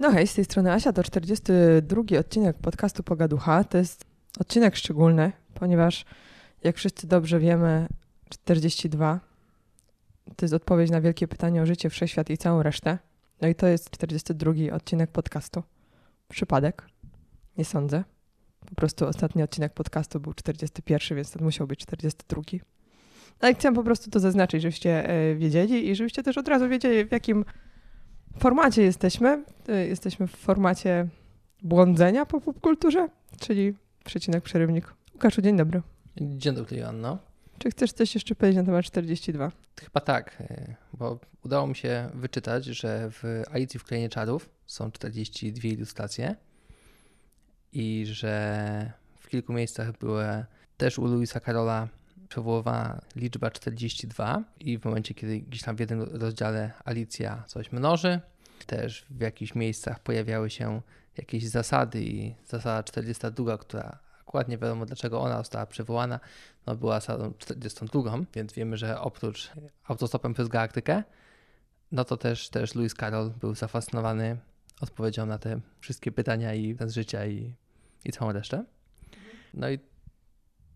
No hej, z tej strony Asia, to 42 odcinek podcastu Pogaducha. To jest odcinek szczególny, ponieważ jak wszyscy dobrze wiemy, 42 to jest odpowiedź na wielkie pytanie o życie, wszechświat i całą resztę. No i to jest 42 odcinek podcastu. Przypadek? Nie sądzę. Po prostu ostatni odcinek podcastu był 41, więc to musiał być 42. Ale chciałam po prostu to zaznaczyć, żebyście e, wiedzieli i żebyście też od razu wiedzieli, w jakim formacie jesteśmy. E, Jesteśmy w formacie błądzenia po popkulturze, czyli przecinek przerywnik. Łukaszu, dzień dobry. Dzień dobry, Joanno. Czy chcesz coś jeszcze powiedzieć na temat 42? Chyba tak, y, bo udało mi się wyczytać, że w Alicji w Krainie Czarów są 42 ilustracje i że w kilku miejscach były też u Louisa Carola przywoływana liczba 42 i w momencie, kiedy gdzieś tam w jednym rozdziale Alicja coś mnoży, też w jakichś miejscach pojawiały się jakieś zasady i zasada 42, która akurat nie wiadomo dlaczego ona została przywołana, no była zasadą 42, więc wiemy, że oprócz autostopem przez galaktykę, no to też, też Lewis Carroll był zafascynowany odpowiedzią na te wszystkie pytania i z życia i, i całą resztę. No i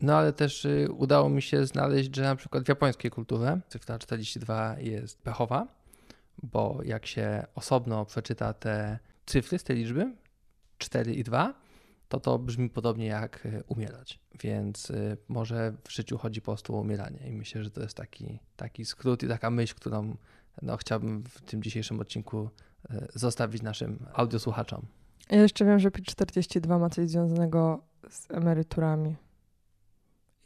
no ale też y, udało mi się znaleźć, że na przykład w japońskiej kulturze cyfra 42 jest pechowa, bo jak się osobno przeczyta te cyfry z tej liczby, 4 i 2, to to brzmi podobnie jak y, umierać. Więc y, może w życiu chodzi po prostu o umieranie. I myślę, że to jest taki, taki skrót i taka myśl, którą no, chciałbym w tym dzisiejszym odcinku zostawić naszym audiosłuchaczom. Ja jeszcze wiem, że PIT 42 ma coś związanego z emeryturami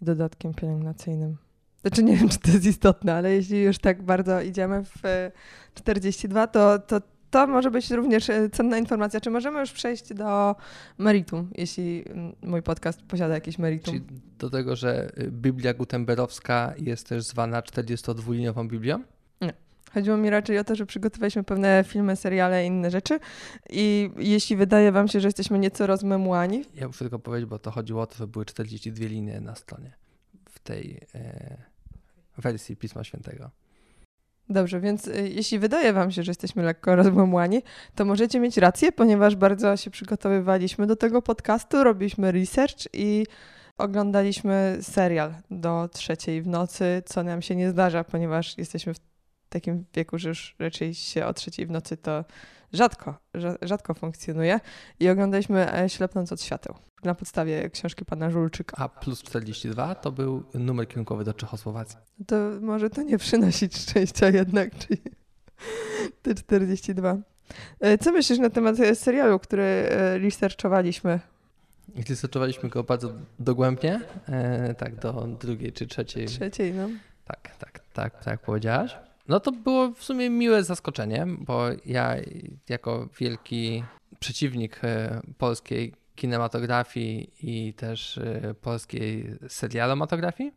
i dodatkiem pielęgnacyjnym. Znaczy nie wiem, czy to jest istotne, ale jeśli już tak bardzo idziemy w e, 42, to, to to może być również e, cenna informacja. Czy możemy już przejść do meritum, jeśli mój podcast posiada jakieś meritum? Czyli do tego, że y, Biblia Gutenbergowska jest też zwana 42-liniową Biblią? Chodziło mi raczej o to, że przygotowaliśmy pewne filmy, seriale i inne rzeczy i jeśli wydaje wam się, że jesteśmy nieco rozmemłani, Ja muszę tylko powiedzieć, bo to chodziło o to, że były 42 linie na stronie w tej e, wersji Pisma Świętego. Dobrze, więc y, jeśli wydaje Wam się, że jesteśmy lekko rozmemłani, to możecie mieć rację, ponieważ bardzo się przygotowywaliśmy do tego podcastu, robiliśmy research i oglądaliśmy serial do trzeciej w nocy, co nam się nie zdarza, ponieważ jesteśmy w takim wieku, że już raczej się o trzeciej w nocy to rzadko, rza- rzadko funkcjonuje. I oglądaliśmy e, Ślepnąc od świateł na podstawie książki pana Żulczyka. A plus 42 to był numer kierunkowy do Czechosłowacji. To może to nie przynosić szczęścia jednak, czyli te 42. E, Co myślisz na temat e, serialu, który researchowaliśmy? Researchowaliśmy go bardzo dogłębnie, tak do drugiej czy trzeciej. Trzeciej, no. Tak, tak, tak, tak powiedziałaś. No to było w sumie miłe zaskoczenie, bo ja jako wielki przeciwnik e, polskiej kinematografii i też e, polskiej serialomatografii,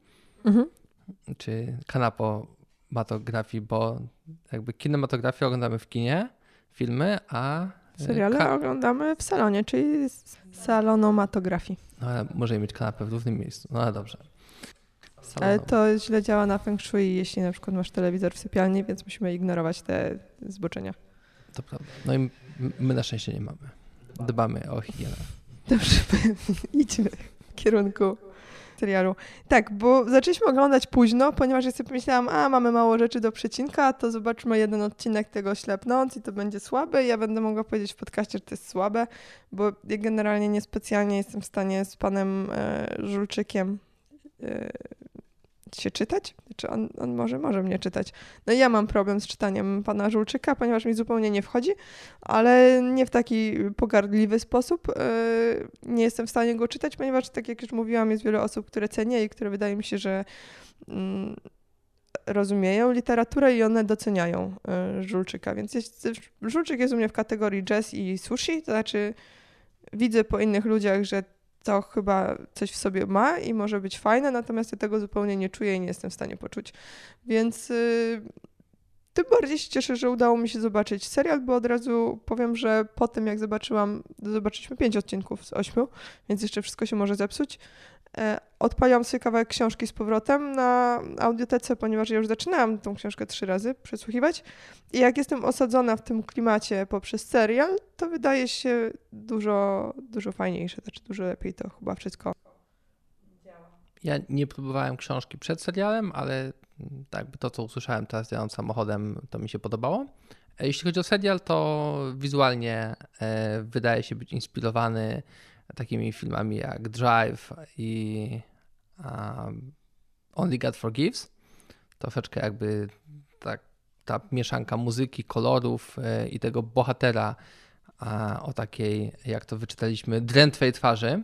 Mhm. czy kanapomatografii, bo jakby kinematografię oglądamy w kinie, filmy, a e, Seriale ka- oglądamy w salonie, czyli salonomatografii. no, ale możemy mieć kanapę w różnym miejscu. No ale dobrze. Ale Saloną. to źle działa na feng shui, jeśli na przykład masz telewizor w sypialni, więc musimy ignorować te zboczenia. To prawda. No i my na szczęście nie mamy. Dbamy o higienę. Dobrze, idźmy w kierunku serialu. Tak, bo zaczęliśmy oglądać późno, ponieważ ja sobie pomyślałam, a mamy mało rzeczy do przecinka, to zobaczmy jeden odcinek tego ślepnąc i to będzie słabe i ja będę mogła powiedzieć w podcaście, że to jest słabe, bo ja generalnie niespecjalnie jestem w stanie z panem e, Żulczykiem e, się czytać. Czy on, on może, może mnie czytać. No ja mam problem z czytaniem pana Żulczyka, ponieważ mi zupełnie nie wchodzi, ale nie w taki pogardliwy sposób. Yy, Nie jestem w stanie go czytać, ponieważ, tak jak już mówiłam, jest wiele osób, które cenię i które wydaje mi się, że mm, rozumieją literaturę i one doceniają y, Żulczyka. Więc jest, Żulczyk jest u mnie w kategorii jazz i sushi, to znaczy widzę po innych ludziach, że to chyba coś w sobie ma i może być fajne, natomiast ja tego zupełnie nie czuję i nie jestem w stanie poczuć. Więc y, tym bardziej się cieszę, że udało mi się zobaczyć serial, bo od razu powiem, że po tym jak zobaczyłam, zobaczyliśmy pięć odcinków z ośmiu, więc jeszcze wszystko się może zepsuć. E, odpaliłam sobie kawałek książki z powrotem na audiotece, ponieważ ja już zaczynałam tą książkę trzy razy przesłuchiwać. I jak jestem osadzona w tym klimacie poprzez serial, to wydaje się dużo, dużo fajniejsze, znaczy dużo lepiej to chyba wszystko. Ja nie próbowałem książki przed serialem, ale tak to, co usłyszałem teraz jadąc samochodem, to mi się podobało. E, jeśli chodzi o serial, to wizualnie e, wydaje się być inspirowany takimi filmami jak Drive i um, Only God Forgives. Troszeczkę jakby tak, ta mieszanka muzyki, kolorów e, i tego bohatera o takiej, jak to wyczytaliśmy, drętwej twarzy.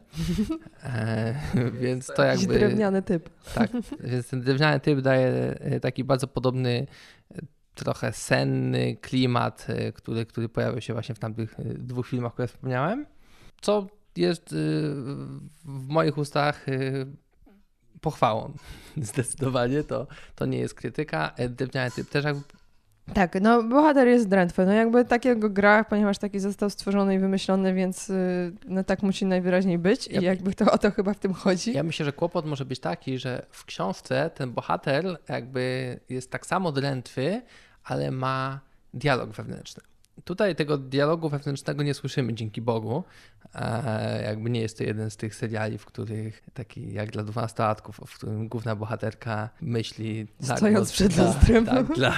E, więc to jakby... drewniany typ. Tak, więc ten drewniany typ daje taki bardzo podobny trochę senny klimat, który, który pojawił się właśnie w tamtych dwóch filmach, które wspomniałem. Co jest w moich ustach pochwałą. Zdecydowanie to, to nie jest krytyka. Drewniany typ też jakby tak, no bohater jest drętwy. No jakby takiego gra, ponieważ taki został stworzony i wymyślony, więc y, no tak musi najwyraźniej być i jakby to o to chyba w tym chodzi. Ja myślę, że kłopot może być taki, że w książce ten bohater jakby jest tak samo drętwy, ale ma dialog wewnętrzny. Tutaj tego dialogu wewnętrznego nie słyszymy, dzięki Bogu. E, jakby nie jest to jeden z tych seriali, w których taki jak dla dwunastolatków, w którym główna bohaterka myśli... Stojąc przed lustrem. Tak, dla,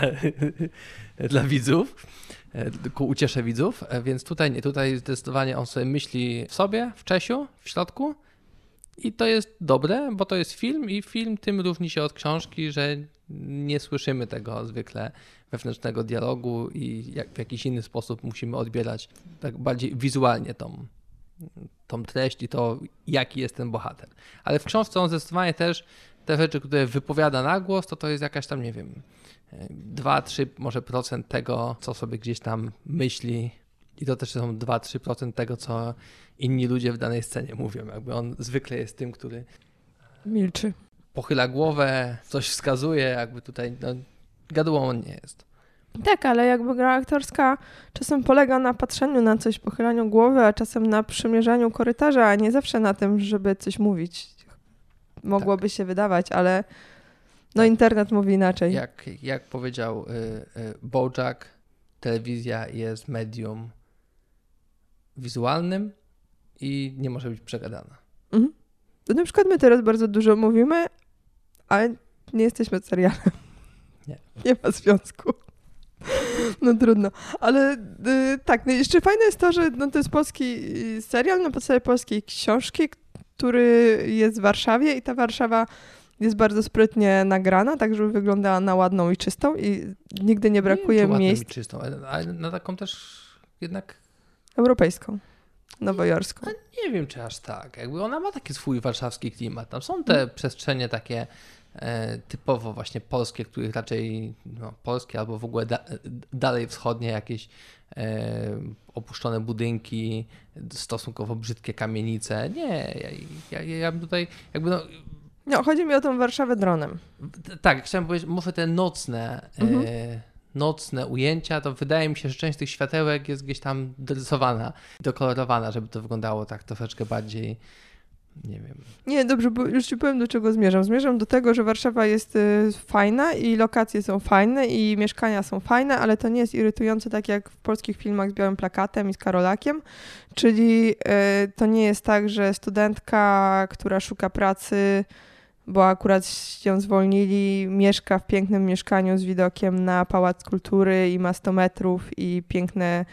dla widzów, e, ku uciesze widzów, e, więc tutaj nie, tutaj zdecydowanie on sobie myśli w sobie, w Czesiu, w środku i to jest dobre, bo to jest film i film tym różni się od książki, że nie słyszymy tego zwykle wewnętrznego dialogu i jak w jakiś inny sposób musimy odbierać tak bardziej wizualnie tą, tą treść i to, jaki jest ten bohater. Ale w książce on zdecydowanie też te rzeczy, które wypowiada na głos, to to jest jakaś tam, nie wiem, 2-3 może procent tego, co sobie gdzieś tam myśli i to też są 2-3% tego, co inni ludzie w danej scenie mówią. Jakby on zwykle jest tym, który milczy. Pochyla głowę, coś wskazuje, jakby tutaj no, gadułą on nie jest. Tak, ale jakby gra aktorska czasem polega na patrzeniu na coś, pochylaniu głowy, a czasem na przemierzaniu korytarza, a nie zawsze na tym, żeby coś mówić. Mogłoby tak. się wydawać, ale no tak. internet mówi inaczej. Jak, jak powiedział y, y, Bojack, telewizja jest medium wizualnym i nie może być przegadana. Mhm. To na przykład my teraz bardzo dużo mówimy, ale nie jesteśmy serialem. Nie. Nie ma związku. No trudno. Ale y, tak, no jeszcze fajne jest to, że no, to jest polski serial na podstawie polskiej książki, który jest w Warszawie i ta Warszawa jest bardzo sprytnie nagrana, tak żeby wyglądała na ładną i czystą i nigdy nie brakuje nie miejsc. Ładną i czystą, ale na taką też jednak... Europejską. Nowojorską. No, nie wiem, czy aż tak. Jakby ona ma taki swój warszawski klimat. Tam są te hmm. przestrzenie takie typowo właśnie polskie, których raczej no, polskie albo w ogóle da, dalej wschodnie jakieś e, opuszczone budynki, stosunkowo brzydkie kamienice. Nie, ja, ja, ja bym tutaj jakby no, no, chodzi mi o tą Warszawę dronem. Tak, chciałem powiedzieć, może te nocne, e, mhm. e, nocne ujęcia, to wydaje mi się, że część tych światełek jest gdzieś tam dorysowana, dokolorowana, żeby to wyglądało tak troszeczkę bardziej nie wiem. Nie, dobrze, bo już ci powiem, do czego zmierzam. Zmierzam do tego, że Warszawa jest y, fajna i lokacje są fajne i mieszkania są fajne, ale to nie jest irytujące tak jak w polskich filmach z białym plakatem i z Karolakiem. Czyli y, to nie jest tak, że studentka, która szuka pracy, bo akurat ją zwolnili, mieszka w pięknym mieszkaniu z widokiem na Pałac Kultury i ma 100 metrów i piękne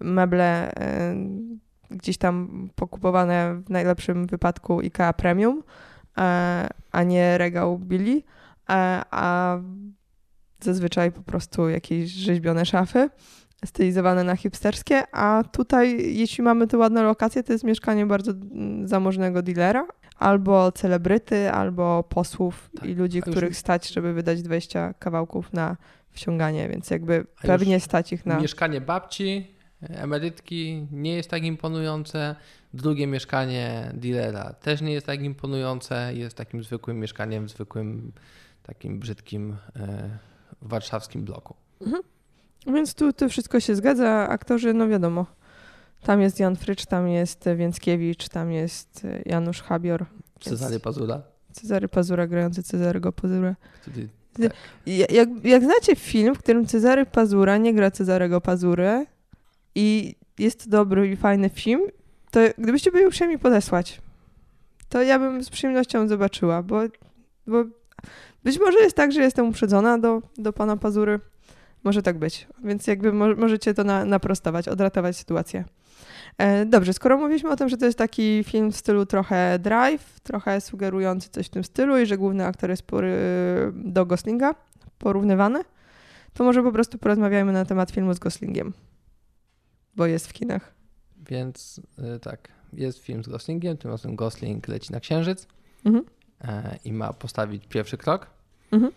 meble e, gdzieś tam pokupowane w najlepszym wypadku IKEA Premium, e, a nie regał Billy, e, a zazwyczaj po prostu jakieś rzeźbione szafy stylizowane na hipsterskie, a tutaj jeśli mamy te ładne lokacje, to jest mieszkanie bardzo zamożnego dealera, albo celebryty, albo posłów tak, i ludzi, których stać, żeby wydać 20 kawałków na wsiąganie, więc jakby pewnie stać ich na... Mieszkanie babci, emerytki nie jest tak imponujące, drugie mieszkanie dealera też nie jest tak imponujące, jest takim zwykłym mieszkaniem w zwykłym, takim brzydkim e, warszawskim bloku. Mhm. Więc tu to wszystko się zgadza, aktorzy, no wiadomo, tam jest Jan Frycz, tam jest Więckiewicz, tam jest Janusz Habior. Cezary Pazura. Cezary Pazura grający Cezarego Pazura. Który, Ja- Jak, jak znacie film, w którym Cezary Pazura nie gra Cezarego Pazury i jest to dobry i fajny film, to gdybyście byli uprzejmi podesłać, to ja bym z przyjemnością zobaczyła, bo, bo być może jest tak, że jestem uprzedzona do, do pana Pazury. Może tak być, więc jakby mo- możecie to na, naprostować, odratować sytuację. E, dobrze, skoro mówiliśmy o tym, że to jest taki film w stylu trochę drive, trochę sugerujący coś w tym stylu i że główny aktor jest pory, do Goslinga, porównywany, to może po prostu porozmawiajmy na temat filmu z Goslingiem, bo jest w kinach. więc y, tak, jest film z Goslingiem, tym razem Gosling leci na księżyc Mhm. e, i ma postawić pierwszy krok. Mhm.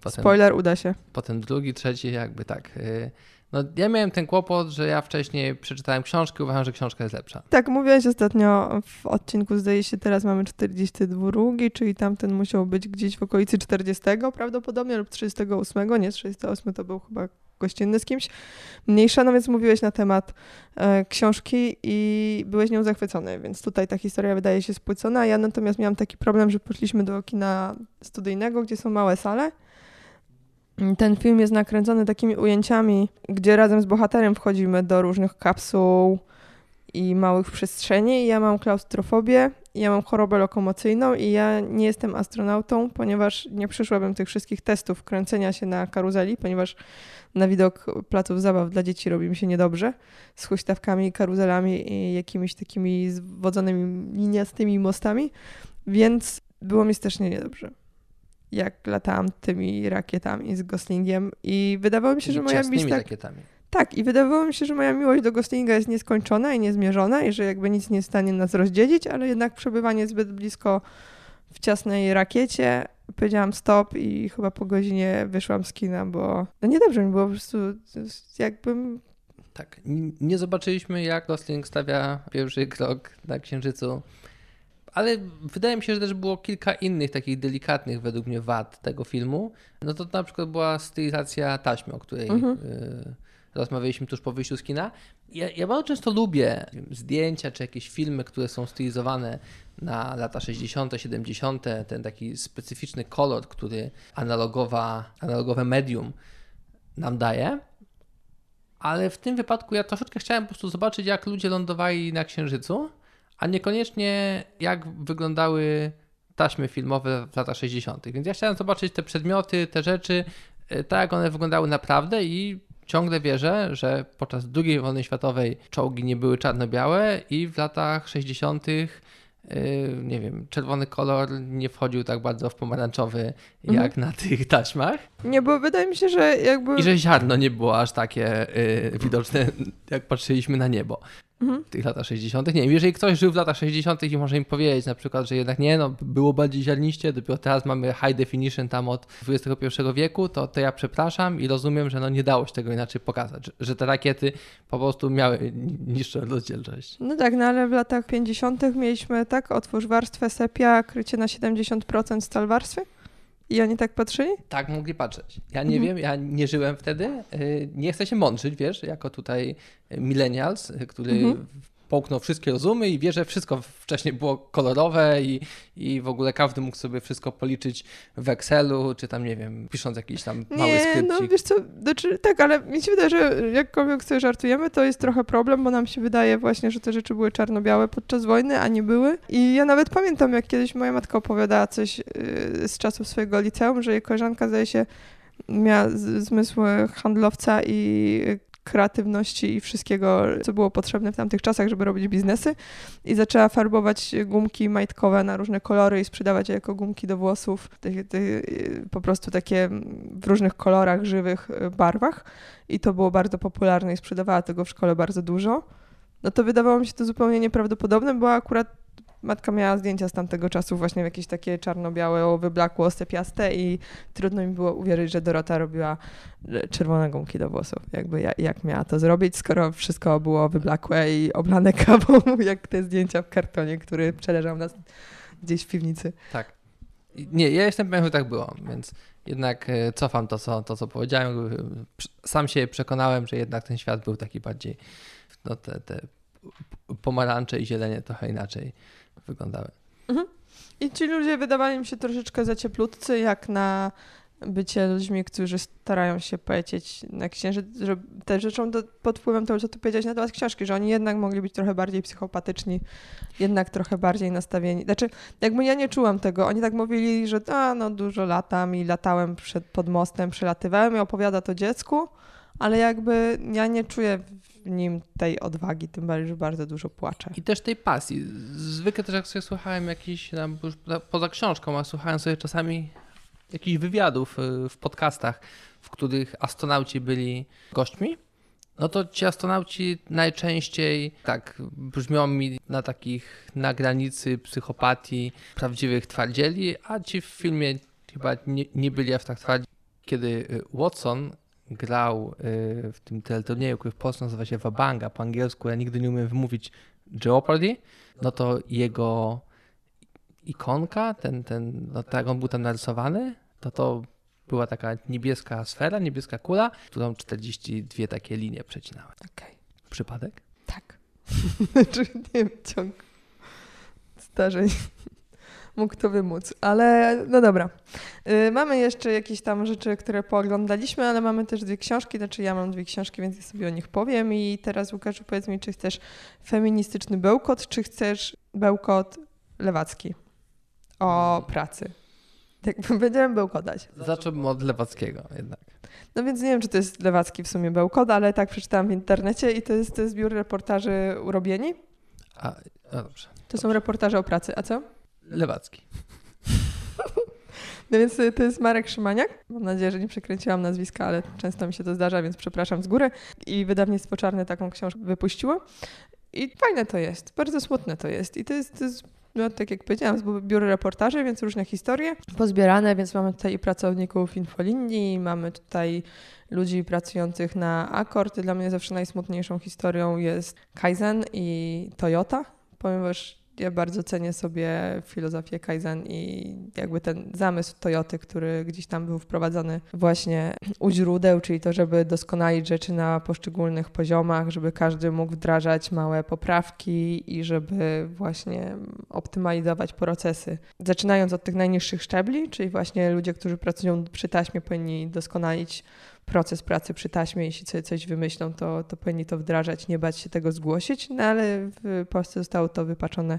Potem, Spoiler, uda się. potem drugi, trzeci, jakby tak. y, No, ja miałem ten kłopot, że ja wcześniej przeczytałem książkę i uważam, że książka jest lepsza. Tak, mówiłeś ostatnio w odcinku, zdaje się, teraz mamy 42, czyli tamten musiał być gdzieś w okolicy 40 prawdopodobnie lub 38, nie 38 to był chyba gościnny z kimś. Mniejsza, no więc mówiłeś na temat e, książki i byłeś nią zachwycony, więc tutaj ta historia wydaje się spłycona. Ja natomiast miałam taki problem, że poszliśmy do kina studyjnego, gdzie są małe sale. Ten film jest nakręcony takimi ujęciami, gdzie razem z bohaterem wchodzimy do różnych kapsuł i małych przestrzeni. Ja mam klaustrofobię, ja mam chorobę lokomocyjną i ja nie jestem astronautą, ponieważ nie przyszłabym tych wszystkich testów kręcenia się na karuzeli, ponieważ na widok placów zabaw dla dzieci robi mi się niedobrze z huśtawkami, karuzelami i jakimiś takimi zwodzonymi liniastymi mostami, więc było mi strasznie niedobrze. Jak latałam tymi rakietami z Goslingiem i wydawało mi się, że moja tak, rakietami. Tak, i wydawało mi się, że moja miłość do Goslinga jest nieskończona i niezmierzona i że jakby nic nie jest w stanie nas rozdzielić, ale jednak przebywanie zbyt blisko w ciasnej rakiecie powiedziałam stop i chyba po godzinie wyszłam z kina, bo no niedobrze mi było po prostu jakbym Tak. Nie zobaczyliśmy, jak Gosling stawia pierwszy krok na księżycu. Ale wydaje mi się, że też było kilka innych takich delikatnych według mnie wad tego filmu. No to na przykład była stylizacja taśmy, o której Mhm. y, rozmawialiśmy tuż po wyjściu z kina. Ja, ja bardzo często lubię zdjęcia czy jakieś filmy, które są stylizowane na lata 60., 70., ten taki specyficzny kolor, który analogowa, analogowe medium nam daje. Ale w tym wypadku ja troszeczkę chciałem po prostu zobaczyć, jak ludzie lądowali na Księżycu, a niekoniecznie jak wyglądały taśmy filmowe w latach 60. Więc ja chciałem zobaczyć te przedmioty, te rzeczy, e, tak jak one wyglądały naprawdę i ciągle wierzę, że podczas II wojny światowej czołgi nie były czarno-białe i w latach 60. yy, nie wiem, czerwony kolor nie wchodził tak bardzo w pomarańczowy jak na tych taśmach. nie, bo wydaje mi się, że jakby I że ziarno nie było aż takie y, widoczne, jak patrzyliśmy na niebo Mhm. tych latach 60. Nie wiem, jeżeli ktoś żył w latach 60. i może im powiedzieć na przykład, że jednak nie, no było bardziej ziarniście, dopiero teraz mamy high definition tam od XXI wieku, to, to ja przepraszam i rozumiem, że no nie dało się tego inaczej pokazać, że, że te rakiety po prostu miały niższą rozdzielczość. No tak, no ale w latach 50. mieliśmy tak, otwórz warstwę sepia, krycie na 70% stal warstwy i oni tak patrzyli? Tak mogli patrzeć. Ja nie Mhm. wiem, ja nie żyłem wtedy. y, Nie chcę się mądrzyć, wiesz, jako tutaj millennials, y, który Mhm. Połknął wszystkie rozumy i wie, że wszystko wcześniej było kolorowe i, i w ogóle każdy mógł sobie wszystko policzyć w Excelu, czy tam, nie wiem, pisząc jakiś tam mały Nie, skrypcik. no wiesz co, znaczy, tak, ale mi się wydaje, że jakkolwiek sobie żartujemy, to jest trochę problem, bo nam się wydaje właśnie, że te rzeczy były czarno-białe podczas wojny, a nie były. I ja nawet pamiętam, jak kiedyś moja matka opowiadała coś yy, z czasów swojego liceum, że jej koleżanka, zdaje się, miała z- zmysły handlowca i kreatywności i wszystkiego, co było potrzebne w tamtych czasach, żeby robić biznesy. I zaczęła farbować gumki majtkowe na różne kolory i sprzedawać je jako gumki do włosów, po prostu takie w różnych kolorach, żywych y, barwach. I to było bardzo popularne i sprzedawała tego w szkole bardzo dużo. No to wydawało mi się to zupełnie nieprawdopodobne, bo akurat matka miała zdjęcia z tamtego czasu właśnie jakieś takie czarno-białe, wyblakło, sypiaste i trudno mi było uwierzyć, że Dorota robiła e, czerwone gumki do włosów. Jakby ja, jak miała to zrobić, skoro wszystko było wyblakłe i oblane kawą, jak te zdjęcia w kartonie, który przeleżał nas gdzieś w piwnicy. Tak. Nie, ja jestem pewien, że tak było, więc jednak e, cofam to, co, to, co powiedziałem. Przy- Sam się przekonałem, że jednak ten świat był taki bardziej, no te, te pomarańcze i zielenie trochę inaczej wyglądały. I ci ludzie wydawali mi się troszeczkę za cieplutcy, jak na bycie ludźmi, którzy starają się powiedzieć na księżyc, że też rzeczą do, pod wpływem tego, co tu powiedziałeś na temat książki, że oni jednak mogli być trochę bardziej psychopatyczni, jednak trochę bardziej nastawieni. Znaczy, jakby ja nie czułam tego. Oni tak mówili, że a, no dużo latam i latałem przed, pod mostem, przelatywałem i opowiada to dziecku, ale jakby ja nie czuję w nim tej odwagi, tym bardziej, że bardzo dużo płacze. I też tej pasji. Zwykle też jak sobie słuchałem jakiś, tam, już poza książką, a słuchałem sobie czasami jakichś wywiadów y, w podcastach, w których astronauci byli gośćmi, no to ci astronauci najczęściej tak brzmią mi na takich na granicy psychopatii prawdziwych twardzieli, a ci w filmie chyba nie, nie byli aż tak twardzi. Kiedy y, Watson grał y, w tym teleturnieju, który w Polsce nazywa się Wabanga, po angielsku ja nigdy nie umiem wymówić Jeopardy, no to jego ikonka, ten, ten, no tak on był tam narysowany, to to była taka niebieska sfera, niebieska kula, którą 42 takie linie przecinały. Okay. Przypadek? Tak. Znaczy, nie wiem, ciąg zdarzeń mógł to wymóc, ale no dobra. Yy, mamy jeszcze jakieś tam rzeczy, które pooglądaliśmy, ale mamy też dwie książki, znaczy ja mam dwie książki, więc ja sobie o nich powiem i teraz Łukaszu powiedz mi, czy chcesz feministyczny bełkot, czy chcesz bełkot lewacki o pracy? Tak będziemy bełkodać. Zacząłbym od lewackiego jednak. No więc nie wiem, czy to jest lewacki w sumie bełkot, ale tak przeczytałam w internecie i to jest, to jest zbiór reportaży urobieni. A, no dobrze. To dobrze. są reportaże o pracy. A co? Lewacki. No więc to jest Marek Szymaniak. Mam nadzieję, że nie przekręciłam nazwiska, ale często mi się to zdarza, więc przepraszam z góry. I wydawnictwo Czarne taką książkę wypuściło. I fajne to jest, bardzo smutne to jest. I to jest, to jest no, tak jak powiedziałam, z biura reportaży, więc różne historie pozbierane, więc mamy tutaj i pracowników infolinii, mamy tutaj ludzi pracujących na Akord. Dla mnie zawsze najsmutniejszą historią jest Kaizen i Toyota, ponieważ ja bardzo cenię sobie filozofię Kaizen i jakby ten zamysł Toyoty, który gdzieś tam był wprowadzony właśnie u źródeł, czyli to, żeby doskonalić rzeczy na poszczególnych poziomach, żeby każdy mógł wdrażać małe poprawki i żeby właśnie optymalizować procesy. Zaczynając od tych najniższych szczebli, czyli właśnie ludzie, którzy pracują przy taśmie powinni doskonalić proces pracy przy taśmie, jeśli sobie coś wymyślą, to, to powinni to wdrażać, nie bać się tego zgłosić, no ale w Polsce zostało to wypaczone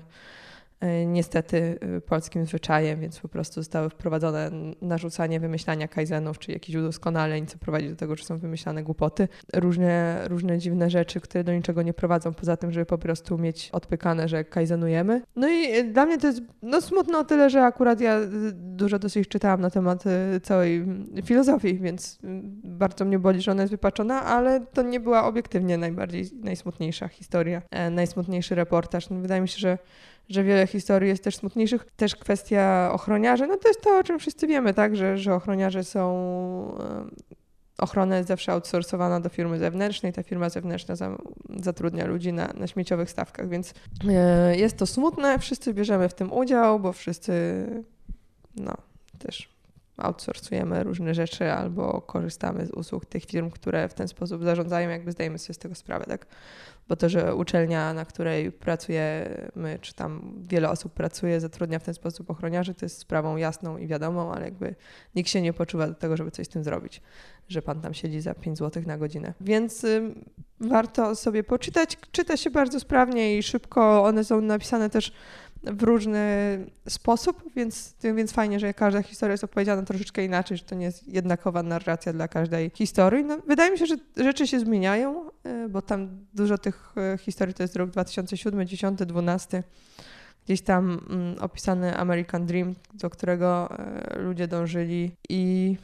niestety e, polskim zwyczajem, więc po prostu zostały wprowadzone narzucanie wymyślania kaizenów, czy jakichś udoskonaleń, co prowadzi do tego, że są wymyślane głupoty. Różne, różne dziwne rzeczy, które do niczego nie prowadzą, poza tym, żeby po prostu mieć odpykane, że kaizenujemy. No i e, dla mnie to jest no, smutno o tyle, że akurat ja dużo dosyć czytałam na temat całej filozofii, więc bardzo mnie boli, że ona jest wypaczona, ale to nie była obiektywnie najbardziej, najsmutniejsza historia, najsmutniejszy reportaż. No, wydaje mi się, że że wiele historii jest też smutniejszych. Też kwestia ochroniarzy, no to jest to, o czym wszyscy wiemy, tak, że, że ochroniarze są ochrona jest zawsze outsourcowana do firmy zewnętrznej. Ta firma zewnętrzna zatrudnia ludzi na, na śmieciowych stawkach, więc e, jest to smutne. Wszyscy bierzemy w tym udział, bo wszyscy no, też outsourcujemy różne rzeczy albo korzystamy z usług tych firm, które w ten sposób zarządzają, jakby zdajemy sobie z tego sprawę, tak? Bo to, że uczelnia, na której pracujemy, czy tam wiele osób pracuje, zatrudnia w ten sposób ochroniarzy, to jest sprawą jasną i wiadomą, ale jakby nikt się nie poczuwa do tego, żeby coś z tym zrobić, że pan tam siedzi za 5 zł na godzinę. Więc y, warto sobie poczytać. Czyta się bardzo sprawnie i szybko. One są napisane też w różny sposób, więc, więc fajnie, że każda historia jest opowiedziana troszeczkę inaczej, że to nie jest jednakowa narracja dla każdej historii. No, wydaje mi się, że rzeczy się zmieniają, e, bo tam dużo tych e, historii to jest rok 2007, 10, 12. Gdzieś tam mm, opisany American Dream, do którego e, ludzie dążyli i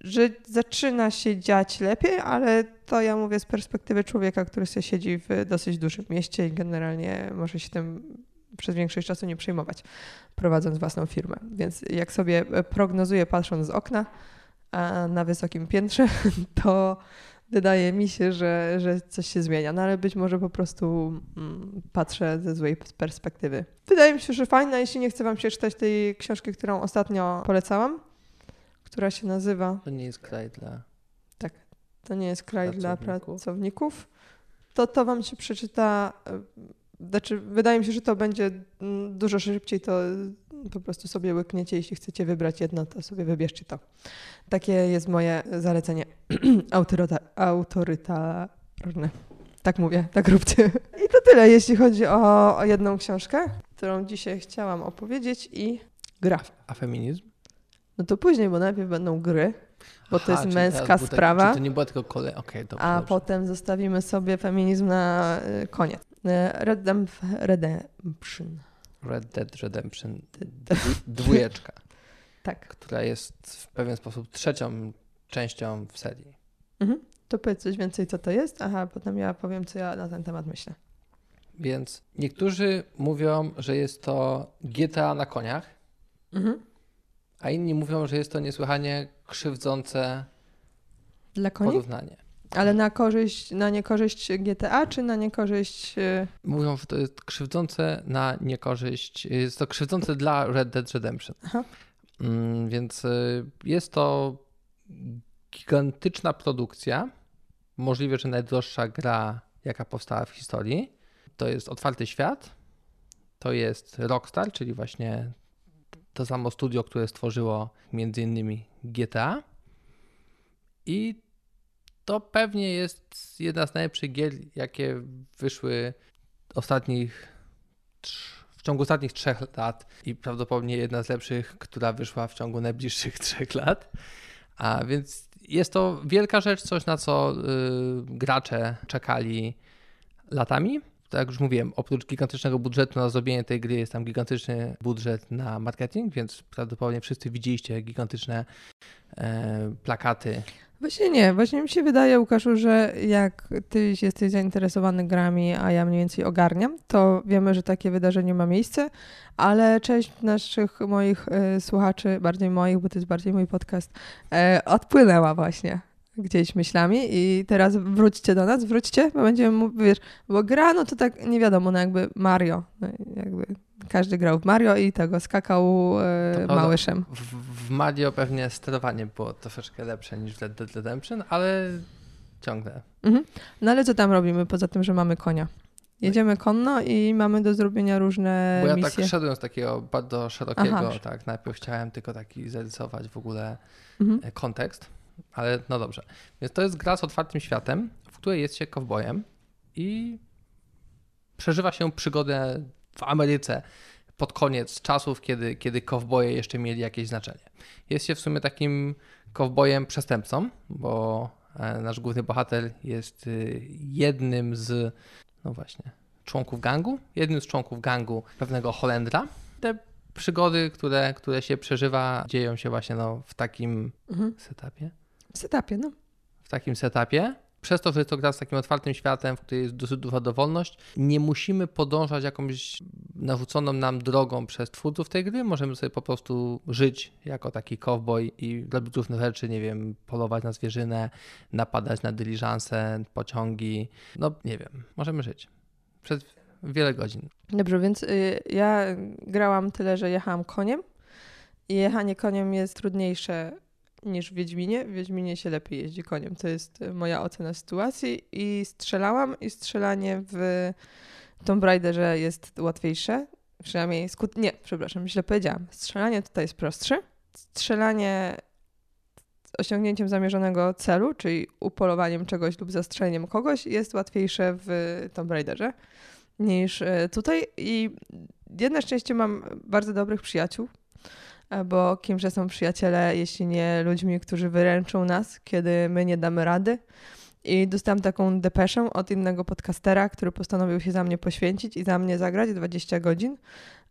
że zaczyna się dziać lepiej, ale to ja mówię z perspektywy człowieka, który sobie siedzi w dosyć dużym mieście i generalnie może się tym przez większość czasu nie przejmować, prowadząc własną firmę. Więc jak sobie prognozuję, patrząc z okna na wysokim piętrze, to wydaje mi się, że, że coś się zmienia, no ale być może po prostu mm, patrzę ze złej perspektywy. Wydaje mi się, że fajna, jeśli nie chce Wam się czytać tej książki, którą ostatnio polecałam, która się nazywa... To nie jest kraj dla... Tak, to nie jest kraj pracowników. dla pracowników. To to Wam się przeczyta znaczy, wydaje mi się, że to będzie mm, dużo szybciej to Po prostu sobie łykniecie, jeśli chcecie wybrać jedno, to sobie wybierzcie to. Takie jest moje zalecenie autoryta, autorytarne. Tak mówię, tak róbcie. I to tyle, jeśli chodzi o, o jedną książkę, którą dzisiaj chciałam opowiedzieć i gra. A feminizm? No to później, bo najpierw będą gry, bo to Aha, jest czyli męska sprawa. To nie była tylko kolej? Dobrze, A dobrze. potem zostawimy sobie feminizm na y, koniec. Y, Redemp- Redemption. Red Dead Redemption dwójeczka, Tak. która jest w pewien sposób trzecią częścią w serii. Mhm. To powiedz coś więcej, co to jest, aha, potem ja powiem, co ja na ten temat myślę. Więc niektórzy mówią, że jest to GTA na koniach, Mhm. a inni mówią, że jest to niesłychanie krzywdzące Dla koni? porównanie. Ale na korzyść, na niekorzyść GTA, czy na niekorzyść... y, Mówią, że to jest krzywdzące na niekorzyść, jest to krzywdzące dla Red Dead Redemption. Aha. Mm, więc y, jest to gigantyczna produkcja, możliwe, że najdroższa gra, jaka powstała w historii. To jest otwarty świat, to jest Rockstar, czyli właśnie to samo studio, które stworzyło między innymi GTA. I to pewnie jest jedna z najlepszych gier, jakie wyszły ostatnich w ciągu ostatnich trzech lat i prawdopodobnie jedna z lepszych, która wyszła w ciągu najbliższych trzech lat. A więc jest to wielka rzecz, coś na co y, gracze czekali latami. Tak jak już mówiłem, oprócz gigantycznego budżetu na zrobienie tej gry jest tam gigantyczny budżet na marketing, więc prawdopodobnie wszyscy widzieliście gigantyczne e, plakaty Właśnie nie, właśnie mi się wydaje, Łukaszu, że jak ty jesteś zainteresowany grami, a ja mniej więcej ogarniam, to wiemy, że takie wydarzenie ma miejsce, ale część naszych moich e, słuchaczy, bardziej moich, bo to jest bardziej mój podcast, e, odpłynęła właśnie gdzieś myślami i teraz wróćcie do nas, wróćcie, bo będziemy, mu- wiesz, bo gra, no to tak nie wiadomo, no jakby Mario, no jakby każdy grał w Mario i tego skakał e, małyszem. W, w Mario pewnie sterowanie było troszeczkę lepsze niż w Red Dead Redemption, ale ciągle. Mhm. No ale co tam robimy poza tym, że mamy konia? Jedziemy konno i mamy do zrobienia różne Bo ja misje. tak szedłem z takiego bardzo szerokiego, Aha. tak, najpierw chciałem tylko taki zarysować w ogóle Mhm. e, kontekst, ale no dobrze. Więc to jest gra z otwartym światem, w której jest się kowbojem i przeżywa się przygodę w Ameryce pod koniec czasów, kiedy, kiedy kowboje jeszcze mieli jakieś znaczenie. Jest się w sumie takim kowbojem przestępcą, bo e, nasz główny bohater jest y, jednym z, no właśnie, członków gangu, jednym z członków gangu pewnego Holendra. Te przygody, które, które się przeżywa, dzieją się właśnie no, w takim Mhm. setupie setupie, no. w takim setupie. Przez to, że jest to gra z takim otwartym światem, w której jest dosyć duża dowolność, nie musimy podążać jakąś narzuconą nam drogą przez twórców tej gry. Możemy sobie po prostu żyć jako taki cowboy i robić różne rzeczy, nie wiem, polować na zwierzynę, napadać na dyliżanse, pociągi. No, nie wiem, możemy żyć przez wiele godzin. Dobrze, więc y, ja grałam tyle, że jechałam koniem i jechanie koniem jest trudniejsze niż w Wiedźminie. W Wiedźminie się lepiej jeździ koniem. To jest y, moja ocena sytuacji i strzelałam i strzelanie w Tomb Raiderze jest łatwiejsze. Przynajmniej skut... Nie, przepraszam, źle powiedziałam. Strzelanie tutaj jest prostsze. Strzelanie osiągnięciem zamierzonego celu, czyli upolowaniem czegoś lub zastrzeleniem kogoś jest łatwiejsze w Tomb Raiderze niż e, tutaj. I jedno szczęście mam bardzo dobrych przyjaciół, e, bo kimże są przyjaciele, jeśli nie ludźmi, którzy wyręczą nas, kiedy my nie damy rady. I dostałam taką depeszę od innego podcastera, który postanowił się za mnie poświęcić i za mnie zagrać 20 godzin,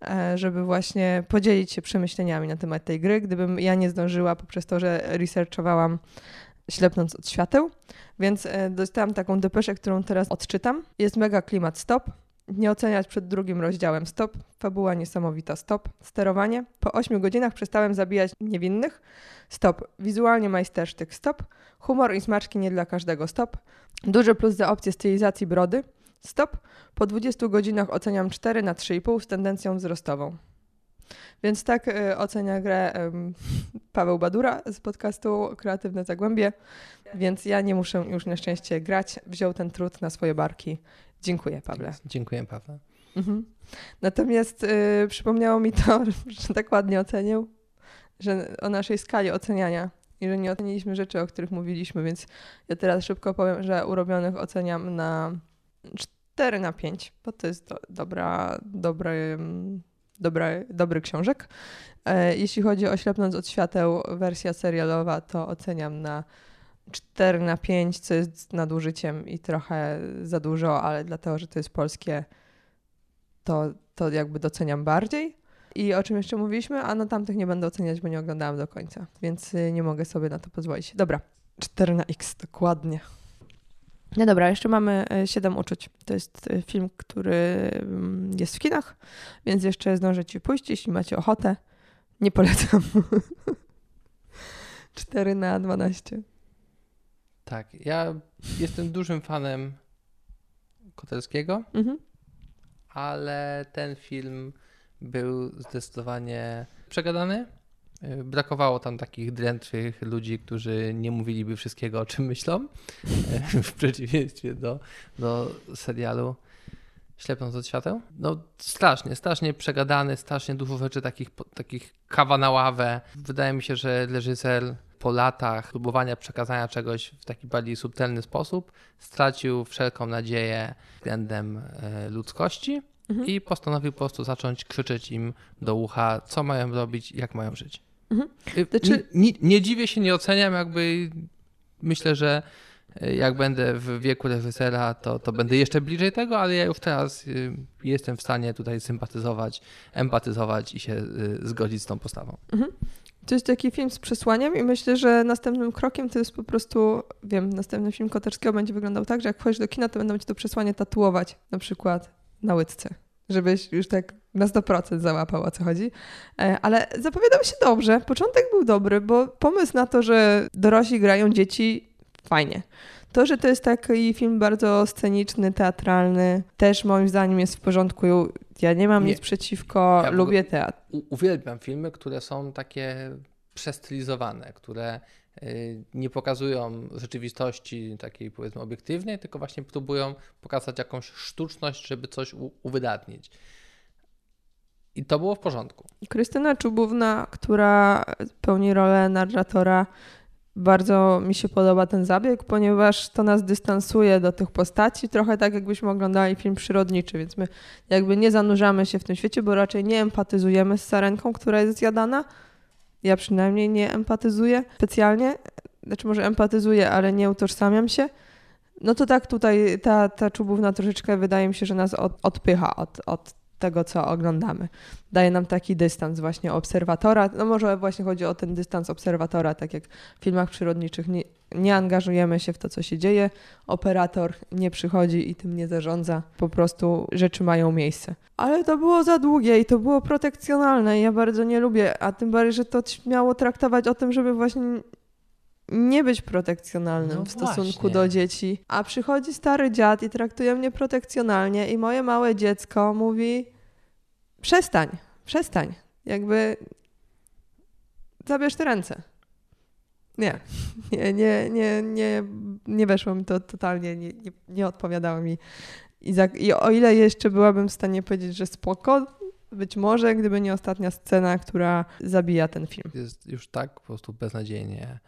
e, żeby właśnie podzielić się przemyśleniami na temat tej gry, gdybym ja nie zdążyła poprzez to, że researchowałam ślepnąc od świateł. Więc e, dostałam taką depeszę, którą teraz odczytam. Jest mega klimat stop. Nie oceniać przed drugim rozdziałem stop. Fabuła niesamowita stop. Sterowanie. Po 8 godzinach przestałem zabijać niewinnych. Stop. Wizualnie majstersztyk stop. Humor i smaczki nie dla każdego stop. Duży plus za opcję stylizacji brody. Stop. Po 20 godzinach oceniam 4 na 3,5 z tendencją wzrostową. Więc tak y, ocenia grę Paweł Badura z podcastu Kreatywne Zagłębie. Więc ja nie muszę już na szczęście grać. Wziął ten trud na swoje barki. Dziękuję, Pawle. Dziękuję, Paweł. Mhm. Natomiast y, przypomniało mi to, że tak ładnie ocenił, że o naszej skali oceniania i że nie oceniliśmy rzeczy, o których mówiliśmy, więc ja teraz szybko powiem, że urobionych oceniam na 4 na 5, bo to jest do, dobra, dobry, dobra, dobry książek. E, jeśli chodzi o Ślepnąc od świateł, wersja serialowa, to oceniam na 4 na 5, co jest nadużyciem i trochę za dużo, ale dlatego, że to jest polskie, to, to jakby doceniam bardziej. I o czym jeszcze mówiliśmy? A na tamtych nie będę oceniać, bo nie oglądałam do końca, więc y, nie mogę sobie na to pozwolić. Dobra, 4 na X, dokładnie. No dobra, jeszcze mamy 7 uczuć. To jest y, film, który mm, jest w kinach, więc jeszcze zdążycie pójść, jeśli macie ochotę. Nie polecam. 4 na 12. Tak, ja jestem dużym fanem Kotelskiego, mhm. ale ten film był zdecydowanie przegadany. Brakowało tam takich drętwych ludzi, którzy nie mówiliby wszystkiego, o czym myślą, w przeciwieństwie do, do serialu Ślepnąc od świateł. No strasznie, strasznie przegadany, strasznie dużo rzeczy takich, takich kawa na ławę. Wydaje mi się, że reżyser po latach próbowania przekazania czegoś w taki bardziej subtelny sposób stracił wszelką nadzieję względem e, ludzkości mhm. i postanowił po prostu zacząć krzyczeć im do ucha, co mają robić, jak mają żyć. Mhm. Y, znaczy... Nie, nie, dziwię się, nie oceniam, jakby myślę, że y, jak będę w wieku reżysera, to, to będę jeszcze bliżej tego, ale ja już teraz y, jestem w stanie tutaj sympatyzować, empatyzować i się zgodzić z tą postawą. Mhm. To jest taki film z przesłaniem i myślę, że następnym krokiem to jest po prostu, wiem, następny film Koterskiego będzie wyglądał tak, że jak wchodzisz do kina, to będą ci to przesłanie tatuować na przykład na łydce, żebyś już tak na 100% załapał o co chodzi. E, ale zapowiadał się dobrze. Początek był dobry, bo pomysł na to, że dorośli grają dzieci, fajnie. To, że to jest taki film bardzo sceniczny, teatralny, też moim zdaniem jest w porządku. Ja nie mam nie. nic przeciwko, ja lubię teatr. Uwielbiam filmy, które są takie przestylizowane, które y, nie pokazują rzeczywistości takiej powiedzmy obiektywnej, tylko właśnie próbują pokazać jakąś sztuczność, żeby coś uwydatnić. I to było w porządku. Krystyna Czubówna, która pełni rolę narratora, bardzo mi się podoba ten zabieg, ponieważ to nas dystansuje do tych postaci, trochę tak jakbyśmy oglądali film przyrodniczy, więc my jakby nie zanurzamy się w tym świecie, bo raczej nie empatyzujemy z sarenką, która jest zjadana. Ja przynajmniej nie empatyzuję specjalnie, znaczy może empatyzuję, ale nie utożsamiam się. No to tak tutaj ta, ta czubówna troszeczkę wydaje mi się, że nas od, odpycha od, od tego, co oglądamy. Daje nam taki dystans właśnie obserwatora. No może właśnie chodzi o ten dystans obserwatora, tak jak w filmach przyrodniczych nie, nie angażujemy się w to, co się dzieje. Operator nie przychodzi i tym nie zarządza. Po prostu rzeczy mają miejsce. Ale to było za długie i to było protekcjonalne i ja bardzo nie lubię, a tym bardziej, że to miało traktować o tym, żeby właśnie nie być protekcjonalnym no w stosunku właśnie. do dzieci. A przychodzi stary dziad i traktuje mnie protekcjonalnie i moje małe dziecko mówi przestań, przestań. Jakby zabierz te ręce. Nie, nie, nie, nie, nie, nie weszło mi to totalnie, nie, nie, nie odpowiadało mi. I, za, I o ile jeszcze byłabym w stanie powiedzieć, że spoko, być może gdyby nie ostatnia scena, która zabija ten film. Jest już tak po prostu beznadziejnie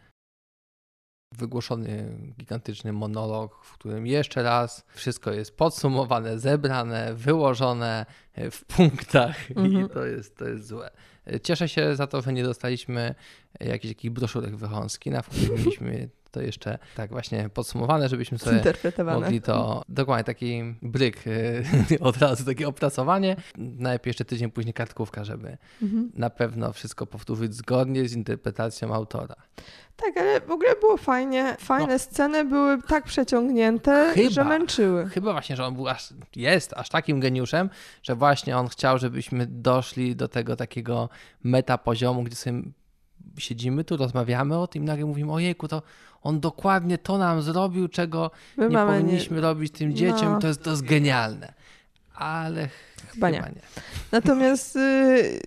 wygłoszony gigantyczny monolog, w którym jeszcze raz wszystko jest podsumowane, zebrane, wyłożone w punktach mhm. i to jest, to jest złe. Cieszę się za to, że nie dostaliśmy jakichś takich broszurek wychąski, na których mieliśmy to jeszcze tak właśnie podsumowane, żebyśmy sobie mogli to, dokładnie taki bryk y, od razu, takie opracowanie. Najpierw jeszcze tydzień później kartkówka, żeby mhm. na pewno wszystko powtórzyć zgodnie z interpretacją autora. Tak, ale w ogóle było fajnie. Fajne no. sceny były tak przeciągnięte, chyba, że męczyły. Chyba właśnie, że on był aż, jest aż takim geniuszem, że właśnie on chciał, żebyśmy doszli do tego takiego meta poziomu, gdzie sobie siedzimy tu, rozmawiamy o tym nagle mówimy, ojejku, to on dokładnie to nam zrobił, czego My nie powinniśmy nie... robić tym dzieciom, no. to, jest, to jest genialne. Ale chyba, chyba nie. nie. Natomiast... Yy,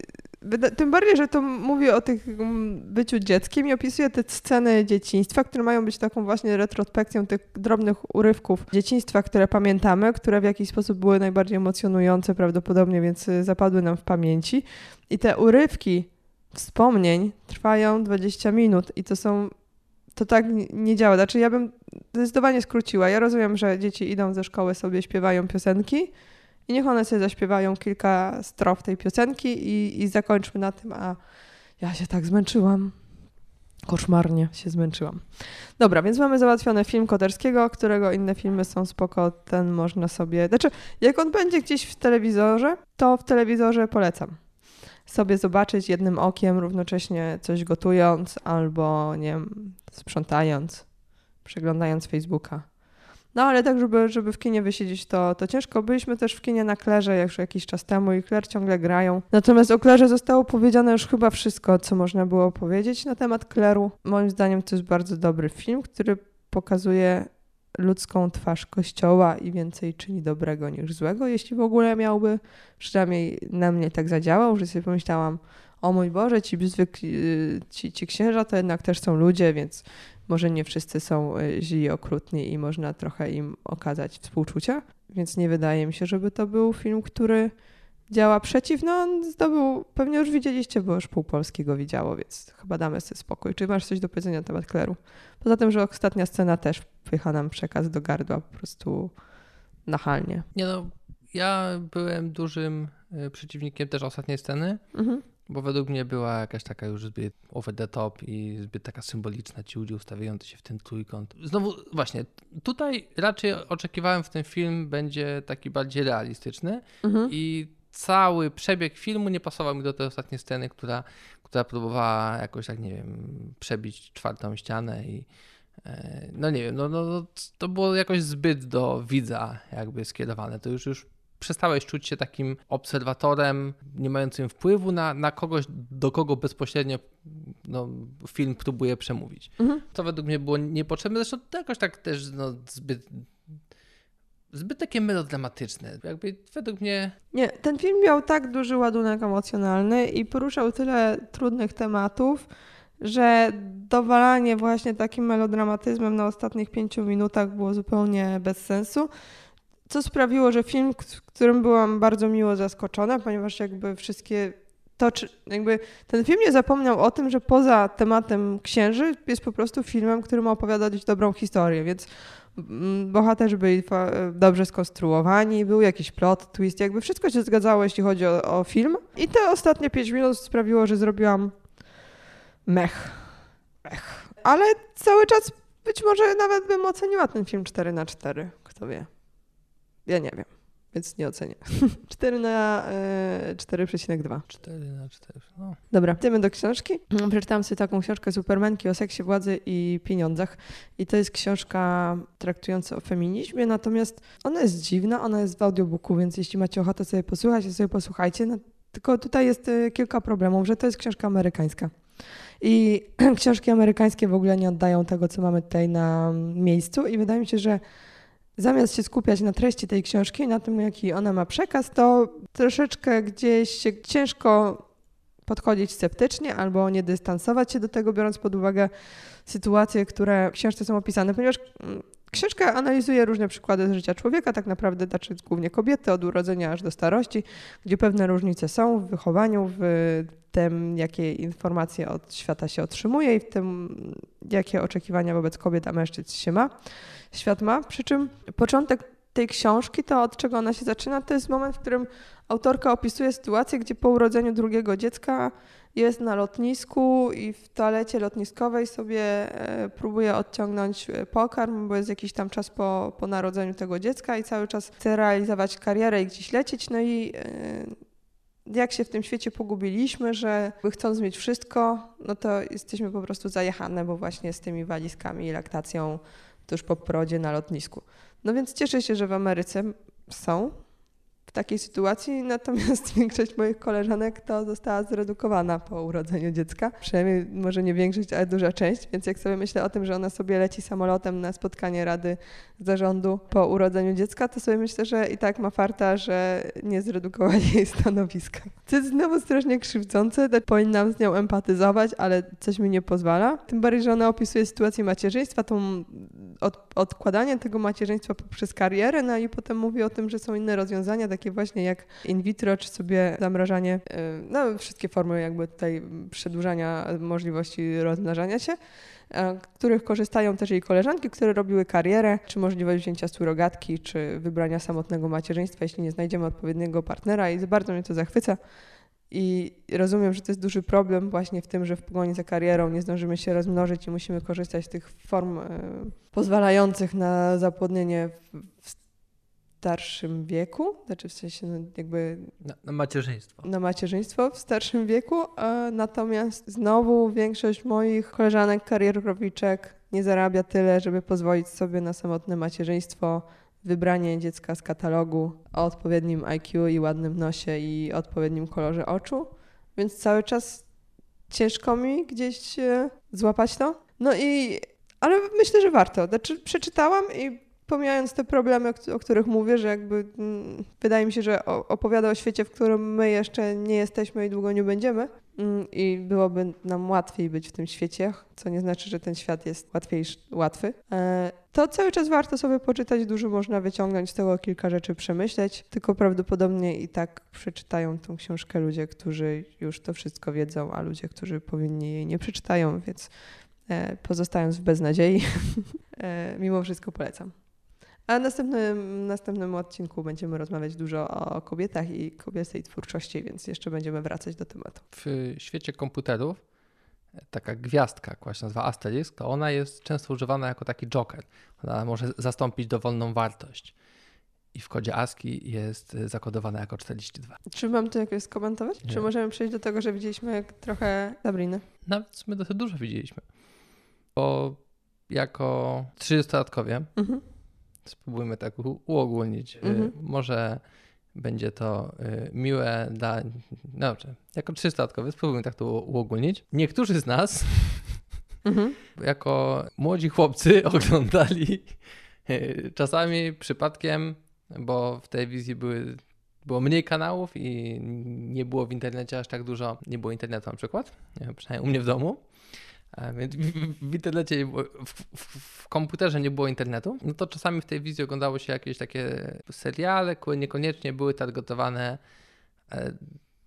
Tym bardziej, że to mówi o tych mm, byciu dzieckiem i opisuje te sceny dzieciństwa, które mają być taką właśnie retrospekcją tych drobnych urywków dzieciństwa, które pamiętamy, które w jakiś sposób były najbardziej emocjonujące prawdopodobnie, więc y, zapadły nam w pamięci. I te urywki wspomnień trwają 20 minut i to są to tak nie działa. Znaczy, ja bym zdecydowanie skróciła. Ja rozumiem, że dzieci idą ze szkoły, sobie śpiewają piosenki i niech one sobie zaśpiewają kilka strof tej piosenki i, i zakończmy na tym, a ja się tak zmęczyłam. Koszmarnie się zmęczyłam. Dobra, więc mamy załatwiony film Koterskiego, którego inne filmy są spoko, ten można sobie... Znaczy, jak on będzie gdzieś w telewizorze, to w telewizorze polecam sobie zobaczyć jednym okiem, równocześnie coś gotując albo, nie wiem, sprzątając, przeglądając Facebooka. No ale tak, żeby, żeby w kinie wysiedzieć, to, to ciężko. Byliśmy też w kinie na Klerze już jakiś czas temu i Kler ciągle grają. Natomiast o Klerze zostało powiedziane już chyba wszystko, co można było powiedzieć na temat Kleru. Moim zdaniem to jest bardzo dobry film, który pokazuje ludzką twarz Kościoła i więcej czyni dobrego niż złego, jeśli w ogóle miałby. Przynajmniej na mnie tak zadziałał, że sobie pomyślałam, o mój Boże, ci zwykli, ci, ci księża to jednak też są ludzie, więc może nie wszyscy są y, źli, okrutni i można trochę im okazać współczucia. Więc nie wydaje mi się, żeby to był film, który działa przeciw. No on zdobył, pewnie już widzieliście, bo już pół Polski go widziało, więc chyba damy sobie spokój. Czy masz coś do powiedzenia na temat Kleru? Poza tym, że ostatnia scena też wpycha nam przekaz do gardła po prostu nachalnie. Nie no, ja byłem dużym y, przeciwnikiem też ostatniej sceny. Mhm. Bo według mnie była jakaś taka już zbyt over the top i zbyt taka symboliczna, ci ludzie ustawiający się w ten trójkąt. Znowu, właśnie, tutaj raczej oczekiwałem w ten film będzie taki bardziej realistyczny mhm. i cały przebieg filmu nie pasował mi do tej ostatniej sceny, która, która próbowała jakoś, tak nie wiem, przebić czwartą ścianę i e, no nie wiem, no, no, no, to było jakoś zbyt do widza jakby skierowane. To już, już przestałeś czuć się takim obserwatorem, nie mającym wpływu na, na kogoś, do kogo bezpośrednio no, film próbuje przemówić. Mhm. To według mnie było niepotrzebne. Zresztą to jakoś tak też no, zbyt zbyt takie melodramatyczne. Jakby według mnie. Nie, ten film miał tak duży ładunek emocjonalny i poruszał tyle trudnych tematów, że dowalanie właśnie takim melodramatyzmem na ostatnich pięciu minutach było zupełnie bez sensu. Co sprawiło, że film, którym byłam bardzo miło zaskoczona, ponieważ jakby wszystkie to, czy, jakby ten film nie zapomniał o tym, że poza tematem księży jest po prostu filmem, który ma opowiadać dobrą historię, więc bohaterzy byli dobrze skonstruowani, był jakiś plot, twist, jakby wszystko się zgadzało, jeśli chodzi o, o film. I te ostatnie 5 minut sprawiło, że zrobiłam mech. Mech. Ale cały czas być może nawet bym oceniła ten film 4 na 4 kto wie. Ja nie wiem, więc nie ocenię. 4 na e, 4,2. 4 na 4, no. Dobra, idziemy do książki. Przeczytałam sobie taką książkę Supermanki o seksie, władzy i pieniądzach. I to jest książka traktująca o feminizmie, natomiast ona jest dziwna, ona jest w audiobooku, więc jeśli macie ochotę sobie posłuchać, to sobie posłuchajcie. No, tylko tutaj jest e, kilka problemów, że to jest książka amerykańska. I książki amerykańskie w ogóle nie oddają tego, co mamy tutaj na miejscu i wydaje mi się, że zamiast się skupiać na treści tej książki, na tym, jaki ona ma przekaz, to troszeczkę gdzieś ciężko podchodzić sceptycznie albo nie dystansować się do tego, biorąc pod uwagę sytuacje, które w książce są opisane, ponieważ mm, książka analizuje różne przykłady z życia człowieka, tak naprawdę znaczy głównie kobiety, od urodzenia aż do starości, gdzie pewne różnice są w wychowaniu, w tym, jakie informacje od świata się otrzymuje i w tym, jakie oczekiwania wobec kobiet a mężczyzn się ma świat ma. Przy czym początek tej książki, to od czego ona się zaczyna, to jest moment, w którym autorka opisuje sytuację, gdzie po urodzeniu drugiego dziecka jest na lotnisku i w toalecie lotniskowej sobie e, próbuje odciągnąć e, pokarm, bo jest jakiś tam czas po, po narodzeniu tego dziecka i cały czas chce realizować karierę i gdzieś lecieć. No i e, jak się w tym świecie pogubiliśmy, że chcąc mieć wszystko, no to jesteśmy po prostu zajechane, bo właśnie z tymi walizkami i laktacją tuż po porodzie na lotnisku. No więc cieszę się, że w Ameryce są w takiej sytuacji, natomiast większość moich koleżanek to została zredukowana po urodzeniu dziecka. Przynajmniej może nie większość, ale duża część, więc jak sobie myślę o tym, że ona sobie leci samolotem na spotkanie Rady Zarządu po urodzeniu dziecka, to sobie myślę, że i tak ma farta, że nie zredukowali jej stanowiska. To jest znowu strasznie krzywdzące, powinnam z nią empatyzować, ale coś mi nie pozwala. Tym bardziej, że ona opisuje sytuację macierzyństwa, tą od, odkładanie tego macierzyństwa poprzez karierę, no i potem mówi o tym, że są inne rozwiązania, właśnie jak in vitro, czy sobie zamrażanie, y, no wszystkie formy jakby tutaj przedłużania możliwości rozmnażania się których korzystają też jej koleżanki, które robiły karierę, czy możliwość wzięcia surogatki, czy wybrania samotnego macierzyństwa, jeśli nie znajdziemy odpowiedniego partnera i bardzo mnie to zachwyca. I rozumiem, że to jest duży problem właśnie w tym, że w pogoni za karierą nie zdążymy się rozmnożyć i musimy korzystać z tych form y, pozwalających na zapłodnienie w starszym wieku, znaczy w sensie no jakby... Na, na, macierzyństwo. Na macierzyństwo w starszym wieku, natomiast znowu większość moich koleżanek, karierowiczek nie zarabia tyle, żeby pozwolić sobie na samotne macierzyństwo, wybranie dziecka z katalogu o odpowiednim IQ i ładnym nosie i odpowiednim kolorze oczu, więc cały czas ciężko mi gdzieś e, złapać to. No i, ale myślę, że warto. Znaczy przeczytałam i pomijając te problemy, o których mówię, że jakby mm, wydaje mi się, że opowiada o świecie, w którym my jeszcze nie jesteśmy i długo nie będziemy mm, i byłoby nam łatwiej być w tym świecie, co nie znaczy, że ten świat jest łatwiejszy, łatwy, e, to cały czas warto sobie poczytać, dużo można wyciągnąć z tego, kilka rzeczy przemyśleć, tylko prawdopodobnie i tak przeczytają tą książkę ludzie, którzy już to wszystko wiedzą, a ludzie, którzy powinni jej nie przeczytają, więc e, pozostając w beznadziei, e, mimo wszystko polecam. A w następnym, następnym odcinku będziemy rozmawiać dużo o kobietach i kobiecej twórczości, więc jeszcze będziemy wracać do tematu. W świecie komputerów taka gwiazdka, która się nazywa Asterisk, to ona jest często używana jako taki joker. Ona może zastąpić dowolną wartość. I w kodzie ASCII jest zakodowana jako 42. Czy mam to jakoś skomentować? Nie. Czy możemy przejść do tego, że widzieliśmy trochę Sabriny? Nawet my dosyć dużo widzieliśmy. Bo jako 30-latkowie mhm spróbujmy tak uogólnić. Y, mhm. Może będzie to y, miłe dla. No dobrze, jako trzystatkowy spróbujmy tak to uogólnić. Niektórzy z nas, mhm. jako młodzi chłopcy, oglądali y, czasami przypadkiem, bo w telewizji były było mniej kanałów i nie było w internecie aż tak dużo, nie było internetu na przykład, przynajmniej u mnie w domu. Więc w internecie, w, w, w, komputerze nie było internetu, no to czasami w tej wizji oglądało się jakieś takie seriale, które niekoniecznie były targetowane e,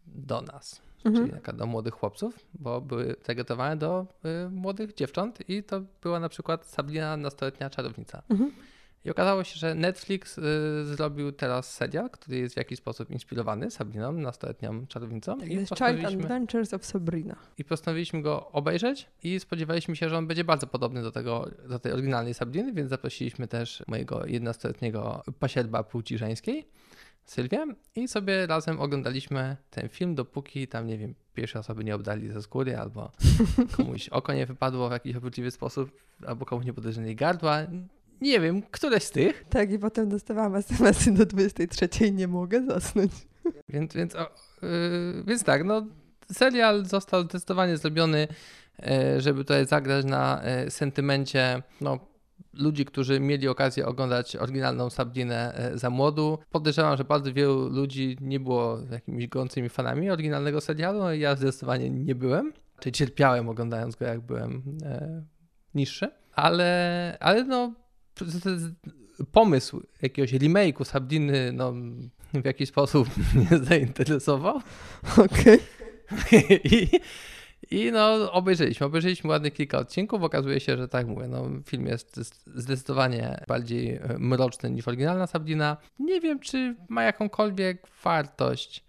do nas, mhm. czyli do młodych chłopców, bo były targetowane do y, młodych dziewcząt i to była na przykład Sabrina, nastoletnia czarownica. Mhm. I okazało się, że Netflix y, zrobił teraz serial, który jest w jakiś sposób inspirowany Sabriną, nastoletnią czarownicą. I Child Adventures of Sabrina. I postanowiliśmy go obejrzeć i spodziewaliśmy się, że on będzie bardzo podobny do, tego, do tej oryginalnej Sabriny, więc zaprosiliśmy też mojego 11-letniego pasierba płci żeńskiej, Sylwię, i sobie razem oglądaliśmy ten film, dopóki tam, nie wiem, pierwsze osoby nie obdali ze skóry, albo komuś oko nie wypadło w jakiś obrzydliwy sposób, albo komuś nie podejrzeli gardła. Nie wiem, któreś z tych. Tak, i potem dostawałam SMS-y do 23 nie mogę zasnąć. Więc, więc, o, yy, więc tak, no serial został zdecydowanie zrobiony, yy, żeby tutaj zagrać na yy, sentymencie, no ludzi, którzy mieli okazję oglądać oryginalną Sabrinę za młodu. Podejrzewam, że bardzo wielu ludzi nie było jakimiś gorącymi fanami oryginalnego serialu, no ja zdecydowanie nie byłem. Czyli cierpiałem oglądając go, jak byłem e, niższy. Ale, ale no, pomysł jakiegoś remake'u Sabriny no, w jakiś sposób mnie zainteresował. Okej. Okay. I, I no, obejrzeliśmy. Obejrzeliśmy ładnie kilka odcinków. Okazuje się, że tak mówię, no, film jest zdecydowanie bardziej e, mroczny niż oryginalna Sabrina. Nie wiem, czy ma jakąkolwiek wartość.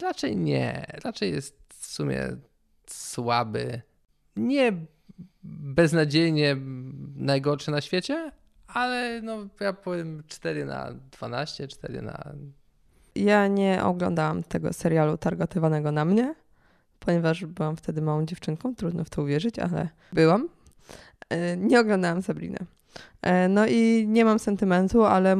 Raczej nie. Raczej jest w sumie słaby. Nie beznadziejnie najgorszy na świecie, ale no ja powiem 4 na 12, 4 na... Ja nie oglądałam tego serialu targetowanego na mnie, ponieważ byłam wtedy małą dziewczynką, trudno w to uwierzyć, ale byłam. E, nie oglądałam Sabriny. E, no i nie mam sentymentu, ale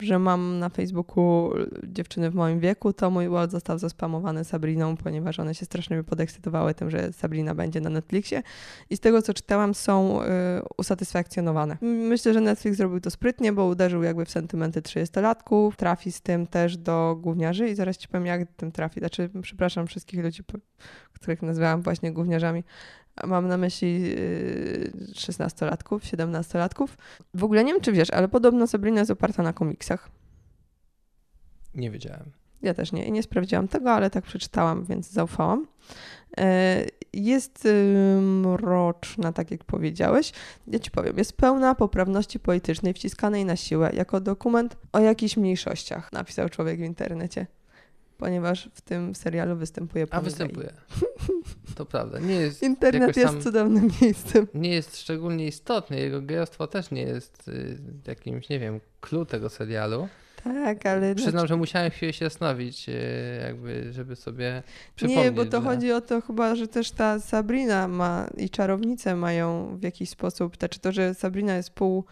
że mam na Facebooku dziewczyny w moim wieku, to mój wall został zaspamowany Sabriną, ponieważ one się strasznie podekscytowały tym, że Sabrina będzie na Netflixie. I z tego, co czytałam, są y, usatysfakcjonowane. Myślę, że Netflix zrobił to sprytnie, bo uderzył jakby w sentymenty 30-latków, trafi z tym też do gówniarzy i zaraz ci powiem, jak tym trafi. Znaczy, przepraszam wszystkich ludzi, których nazywałam właśnie gówniarzami, Mam na myśli 16-latków, y, 17-latków. W ogóle nie wiem, czy wiesz, ale podobno Sabrina jest oparta na komiksach. Nie wiedziałem. Ja też nie. I nie sprawdziłam tego, ale tak przeczytałam, więc zaufałam. E, jest mroczna, tak jak powiedziałeś. Ja ci powiem, jest pełna poprawności politycznej wciskanej na siłę, jako dokument o jakichś mniejszościach, napisał człowiek w internecie ponieważ w tym serialu występuje pan A występuje. To prawda. Nie jest Internet jest cudownym miejscem. Nie jest szczególnie istotny. Jego gejostwo też nie jest y, jakimś, nie wiem, clue tego serialu. Tak, ale... Przyznam, znaczy... że musiałem chwilę się zastanowić, y, jakby, żeby sobie przypomnieć. Nie, bo to że... chodzi o to chyba, że też ta Sabrina ma i czarownice mają w jakiś sposób, znaczy to, że Sabrina jest pół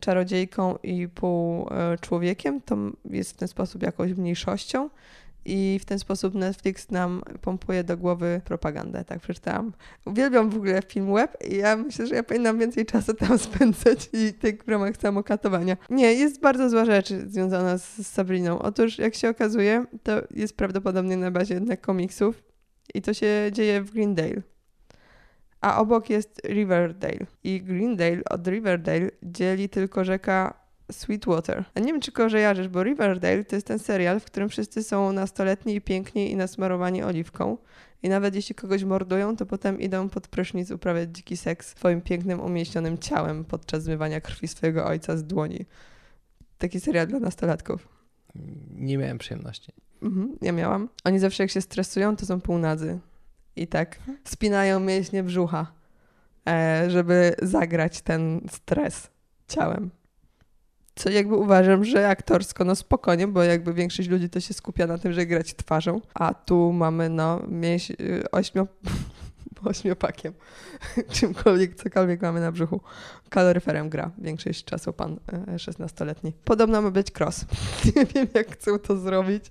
czarodziejką i pół człowiekiem, to jest w ten sposób jakąś mniejszością i w ten sposób Netflix nam pompuje do głowy propagandę, tak przeczytałam. Uwielbiam w ogóle film web i ja myślę, że ja powinnam więcej czasu tam spędzać i tych w ramach samokatowania. Nie, jest bardzo zła rzecz związana z Sabriną. Otóż, jak się okazuje, to jest prawdopodobnie na bazie jednak komiksów i to się dzieje w Greendale. A obok jest Riverdale. I Greendale od Riverdale dzieli tylko rzeka Sweetwater. A nie wiem, czy kojarzysz, bo Riverdale to jest ten serial, w którym wszyscy są nastoletni i piękni i nasmarowani oliwką. I nawet jeśli kogoś mordują, to potem idą pod prysznic uprawiać dziki seks swoim pięknym, umieśnionym ciałem podczas zmywania krwi swojego ojca z dłoni. Taki serial dla nastolatków. Nie miałem przyjemności. Mhm, ja miałam. Oni zawsze jak się stresują, to są półnadzy. I tak spinają mięśnie brzucha, e, żeby zagrać ten stres ciałem. Co jakby uważam, że aktorsko, no spokojnie, bo jakby większość ludzi to się skupia na tym, że grać twarzą, a tu mamy no mięś y, ośmio, ośmiopakiem, czymkolwiek, cokolwiek mamy na brzuchu. Kaloryferem gra większość czasu pan 16-letni. Y, Podobno ma być cross. Nie wiem, jak chcą to zrobić,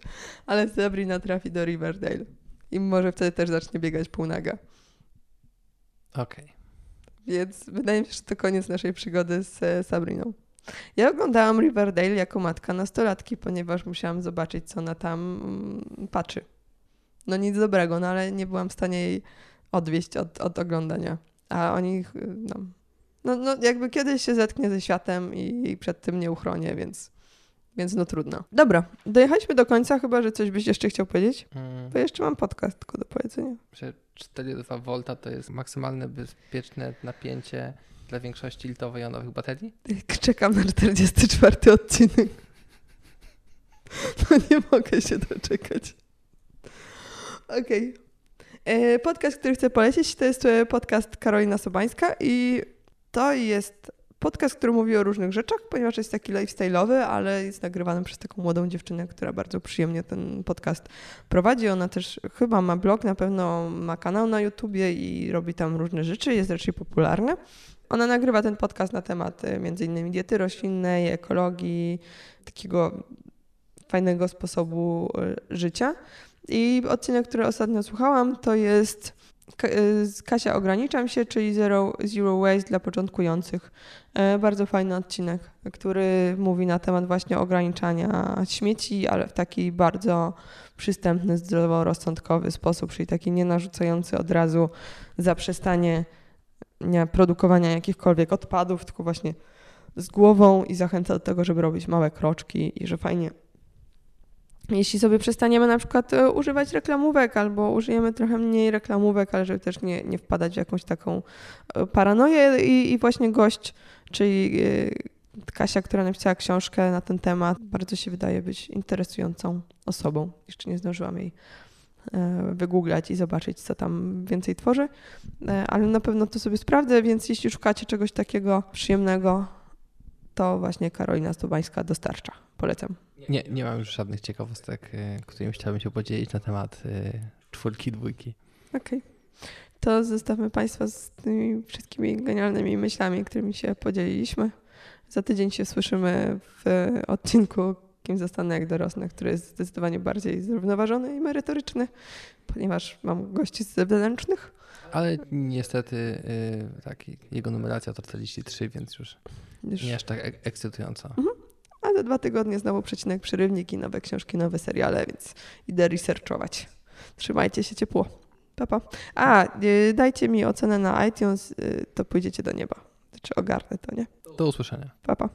ale Sabrina trafi do Riverdale i może wtedy też zacznie biegać półnaga. Okej. Okay. Więc wydaje mi się, że to koniec naszej przygody z e, Sabriną. Ja oglądałam Riverdale jako matka nastolatki, ponieważ musiałam zobaczyć, co ona tam mm, patrzy. No nic dobrego, no ale nie byłam w stanie jej odwieść od, od oglądania. A oni, no, no, no jakby kiedyś się zetknie ze światem i, i przed tym nie uchronię, więc, więc no trudno. Dobra, dojechaliśmy do końca, chyba, że coś byś jeszcze chciał powiedzieć? Mm. Bo jeszcze mam podcast tylko do powiedzenia. Że 4,2 V to jest maksymalne bezpieczne napięcie dla większości litowo-jonowych baterii? Czekam na 44 odcinek. No nie mogę się doczekać. Okej. Okay. Podcast, który chcę polecić, to jest e, podcast Karolina Sobańska i to jest podcast, który mówi o różnych rzeczach, ponieważ jest taki lifestyle'owy, ale jest nagrywany przez taką młodą dziewczynę, która bardzo przyjemnie ten podcast prowadzi. Ona też chyba ma blog, na pewno ma kanał na YouTubie i robi tam różne rzeczy, jest raczej popularna. Ona nagrywa ten podcast na temat y, innymi diety roślinnej, ekologii, takiego fajnego sposobu y, życia. I odcinek, który ostatnio słuchałam, to jest y, Kasia Ograniczam się, czyli Zero, Zero Waste dla początkujących. E, bardzo fajny odcinek, który mówi na temat właśnie ograniczania śmieci, ale w taki bardzo przystępny, zdroworozsądkowy sposób, czyli taki nie narzucający od razu zaprzestanie nie produkowania jakichkolwiek odpadów, tylko właśnie z głową i zachęca do tego, żeby robić małe kroczki i że fajnie. Jeśli sobie przestaniemy na przykład e, używać reklamówek albo użyjemy trochę mniej reklamówek, ale żeby też nie, nie wpadać w jakąś taką e, paranoję i, i właśnie gość, czyli e, Kasia, która napisała książkę na ten temat, bardzo się wydaje być interesującą osobą. Jeszcze nie zdążyłam jej wygooglać i zobaczyć, co tam więcej tworzy, e, ale na pewno to sobie sprawdzę, więc jeśli szukacie czegoś takiego przyjemnego, to właśnie Karolina Stubańska dostarcza. Polecam. Nie, nie mam już żadnych ciekawostek, e, którymi chciałbym się podzielić na temat czwórki, dwójki. Okej. Okay. To zostawmy Państwa z tymi wszystkimi genialnymi myślami, którymi się podzieliliśmy. Za tydzień się słyszymy w odcinku Kim zostanę jak dorosnę, który jest zdecydowanie bardziej zrównoważony i merytoryczny, ponieważ mam gości z zewnętrznych. Ale niestety yy, taki, jego numeracja to 43, więc już, już... nie aż tak ek- ekscytująco. Mhm. A za dwa tygodnie znowu przecinek przerywniki, nowe książki, nowe seriale, więc idę researchować. Trzymajcie się ciepło. Papa. A, yy, dajcie mi ocenę na iTunes, yy, to pójdziecie do nieba. Czy ogarnę to, nie? Do usłyszenia. Papa.